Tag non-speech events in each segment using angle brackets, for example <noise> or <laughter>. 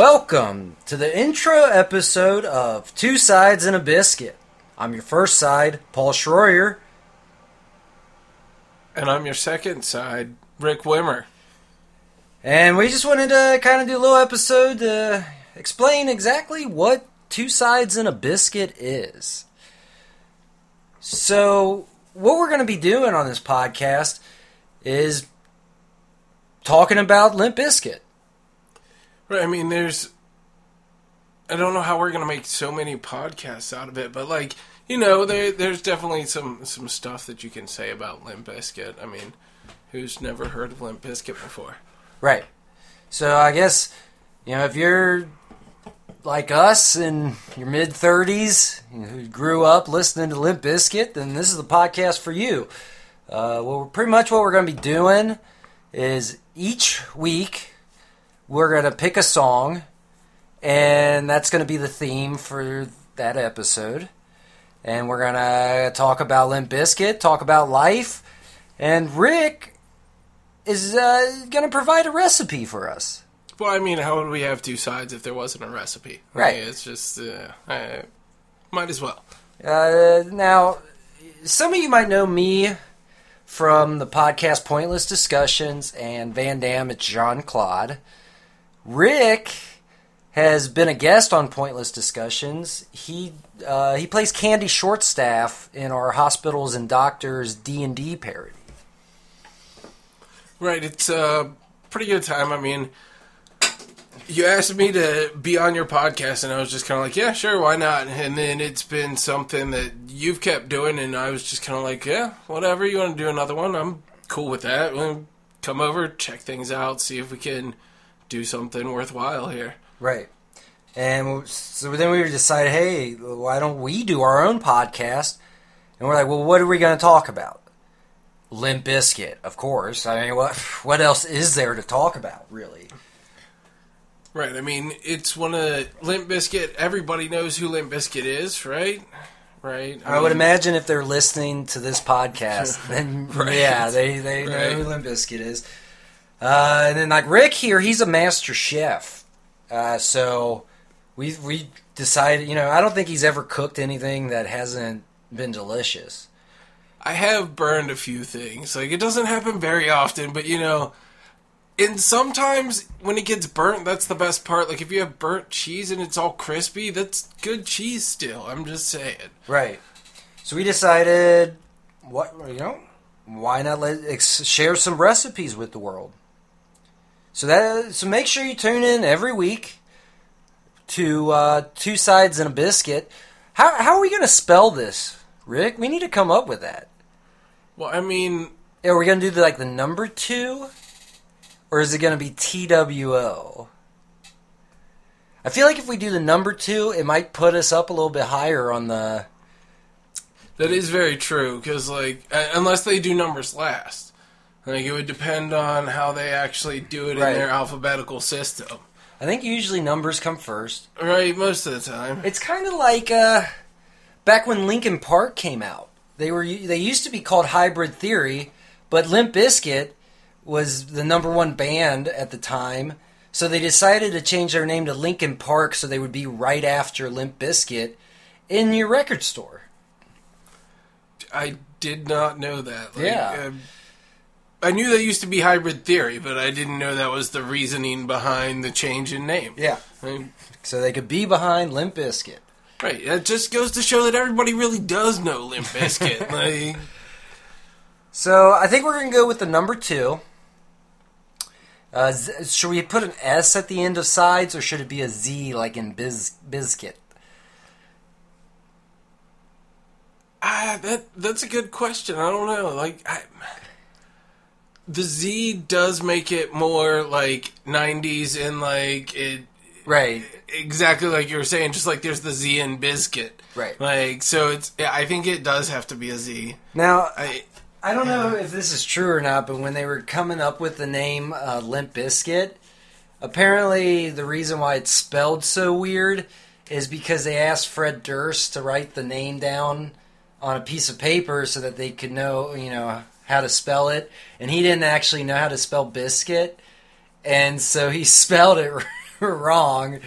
Welcome to the intro episode of Two Sides and a Biscuit. I'm your first side, Paul Schroyer. And I'm your second side, Rick Wimmer. And we just wanted to kind of do a little episode to explain exactly what Two Sides and a Biscuit is. So, what we're going to be doing on this podcast is talking about Limp Bizkit. Right, I mean, there's. I don't know how we're gonna make so many podcasts out of it, but like you know, there there's definitely some some stuff that you can say about Limp Bizkit. I mean, who's never heard of Limp Bizkit before? Right. So I guess you know if you're like us in your mid 30s who grew up listening to Limp Bizkit, then this is the podcast for you. Uh, well, pretty much what we're going to be doing is each week we're going to pick a song, and that's going to be the theme for that episode. And we're going to talk about Limp Bizkit, talk about life, and Rick is uh, going to provide a recipe for us. Well, I mean, how would we have two sides if there wasn't a recipe? Right. it's just uh, I, might as well. Uh, now, some of you might know me from the podcast Pointless Discussions and Van Damme. It's Jean Claude. Rick has been a guest on Pointless Discussions. He uh, he plays Candy Shortstaff in our Hospitals and Doctors D and D parody. Right, it's a pretty good time. I mean, you asked me to be on your podcast, and I was just kind of like, yeah, sure, why not? And then it's been something that you've kept doing, and I was just kind of like, yeah, whatever. You want to do another one? I'm cool with that. We'll come over, check things out, see if we can do something worthwhile here. Right. And so then we decided, hey, why don't we do our own podcast? And we're like, well, what are we going to talk about? Limp Bizkit, of course. I mean, what <laughs> what else is there to talk about, really? Right. I mean, it's one of Limp Bizkit. Everybody knows who Limp Bizkit is, right? Right. I, I mean, would imagine if they're listening to this podcast, <laughs> then right. yeah, they they right. know who Limp Bizkit is. Uh, and then like Rick here, he's a master chef. Uh, so we we decided, you know, I don't think he's ever cooked anything that hasn't been delicious. I have burned a few things. Like it doesn't happen very often, but you know, and sometimes when it gets burnt, that's the best part. Like if you have burnt cheese and it's all crispy, that's good cheese still. I'm just saying. Right. So we decided, what you know, why not let share some recipes with the world? So that so make sure you tune in every week to uh, two sides and a biscuit. How how are we going to spell this, Rick? We need to come up with that. Well, I mean, are we going to do the, like the number two, or is it going to be T W O? I feel like if we do the number two, it might put us up a little bit higher on the. That is very true because, like, unless they do numbers last. Like it would depend on how they actually do it right. in their alphabetical system. I think usually numbers come first. Right, most of the time. It's kind of like uh, back when Linkin Park came out. They were they used to be called Hybrid Theory, but Limp Bizkit was the number one band at the time. So they decided to change their name to Linkin Park so they would be right after Limp Bizkit in your record store. I did not know that. Like, yeah. Uh, I knew that used to be hybrid theory, but I didn't know that was the reasoning behind the change in name. Yeah. So they could be behind Limp Bizkit. Right. That just goes to show that everybody really does know Limp Bizkit. <laughs> like, so I think we're going to go with the number two. Uh, should we put an S at the end of sides, or should it be a Z like in Biz Bizkit? Ah, that that's a good question. I don't know. Like, I, the Z does make it more like '90s and like it. Right. Exactly like you were saying. Just like there's the Z in Bizkit. Right. Like so, it's. I think it does have to be a Z. Now. I, I don't know if this is true or not, but when they were coming up with the name uh, Limp Bizkit, apparently the reason why it's spelled so weird is because they asked Fred Durst to write the name down on a piece of paper so that they could know, you know, how to spell it, and he didn't actually know how to spell biscuit, and so he <laughs> spelled it wrong,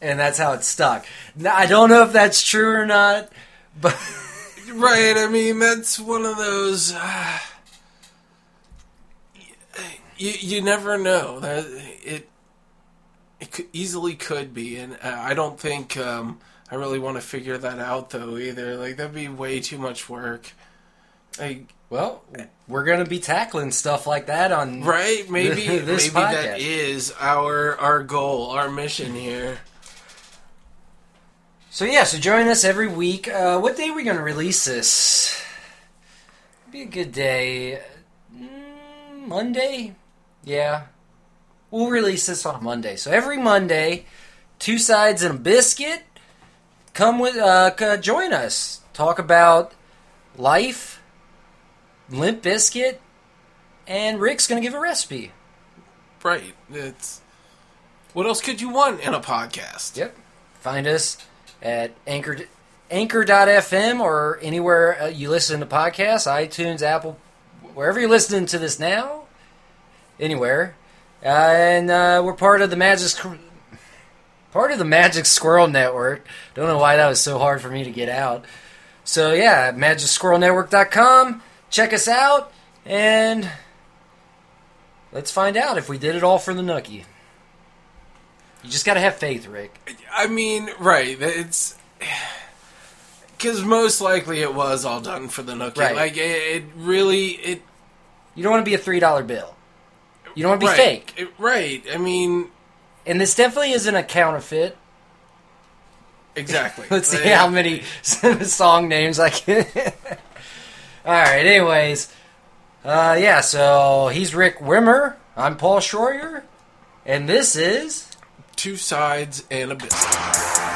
and that's how it stuck. Now, I don't know if that's true or not, <laughs> but Right. I mean, that's one of those. <sighs> You you never know that it it could, easily could be, and I don't think um, I really want to figure that out though either. Like that'd be way too much work. Well, we're gonna be tackling stuff like that on right, maybe <laughs> This maybe that podcast. is our our goal, our mission here. So yeah, so join us every week. Uh, what day are we going to release this? Be a good day. Mm, Monday? Yeah. We'll release this on a Monday. So every Monday, two sides and a biscuit. Come with, uh, join us. Talk about life, Limp Bizkit, and Rick's going to give a recipe. Right. It's what else could you want in a podcast? Yep. Find us at Anchor Anchor.fm or anywhere uh, you listen to podcasts, iTunes, Apple, wherever you're listening to this now, anywhere. Uh, and uh, we're part of the Magic part of the Magic Squirrel Network. Don't know why that was so hard for me to get out. So yeah, MagicSquirrelNetwork.com. Check us out and let's find out if we did it all for the Nookie. You just got to have faith, Rick. I mean, right. It's <sighs> because most likely it was all done for the Nookie. Right. Like it, it really it. You don't want to be a three dollar bill. You don't want to be right, fake. It- right. I mean, And this definitely isn't a counterfeit. exactly. <laughs> Let's see how many <laughs> song names I can. <laughs> All right. Anyways, uh, yeah. So he's Rick Wimmer. I'm Paul Schroyer, and this is Two sides and a biscuit.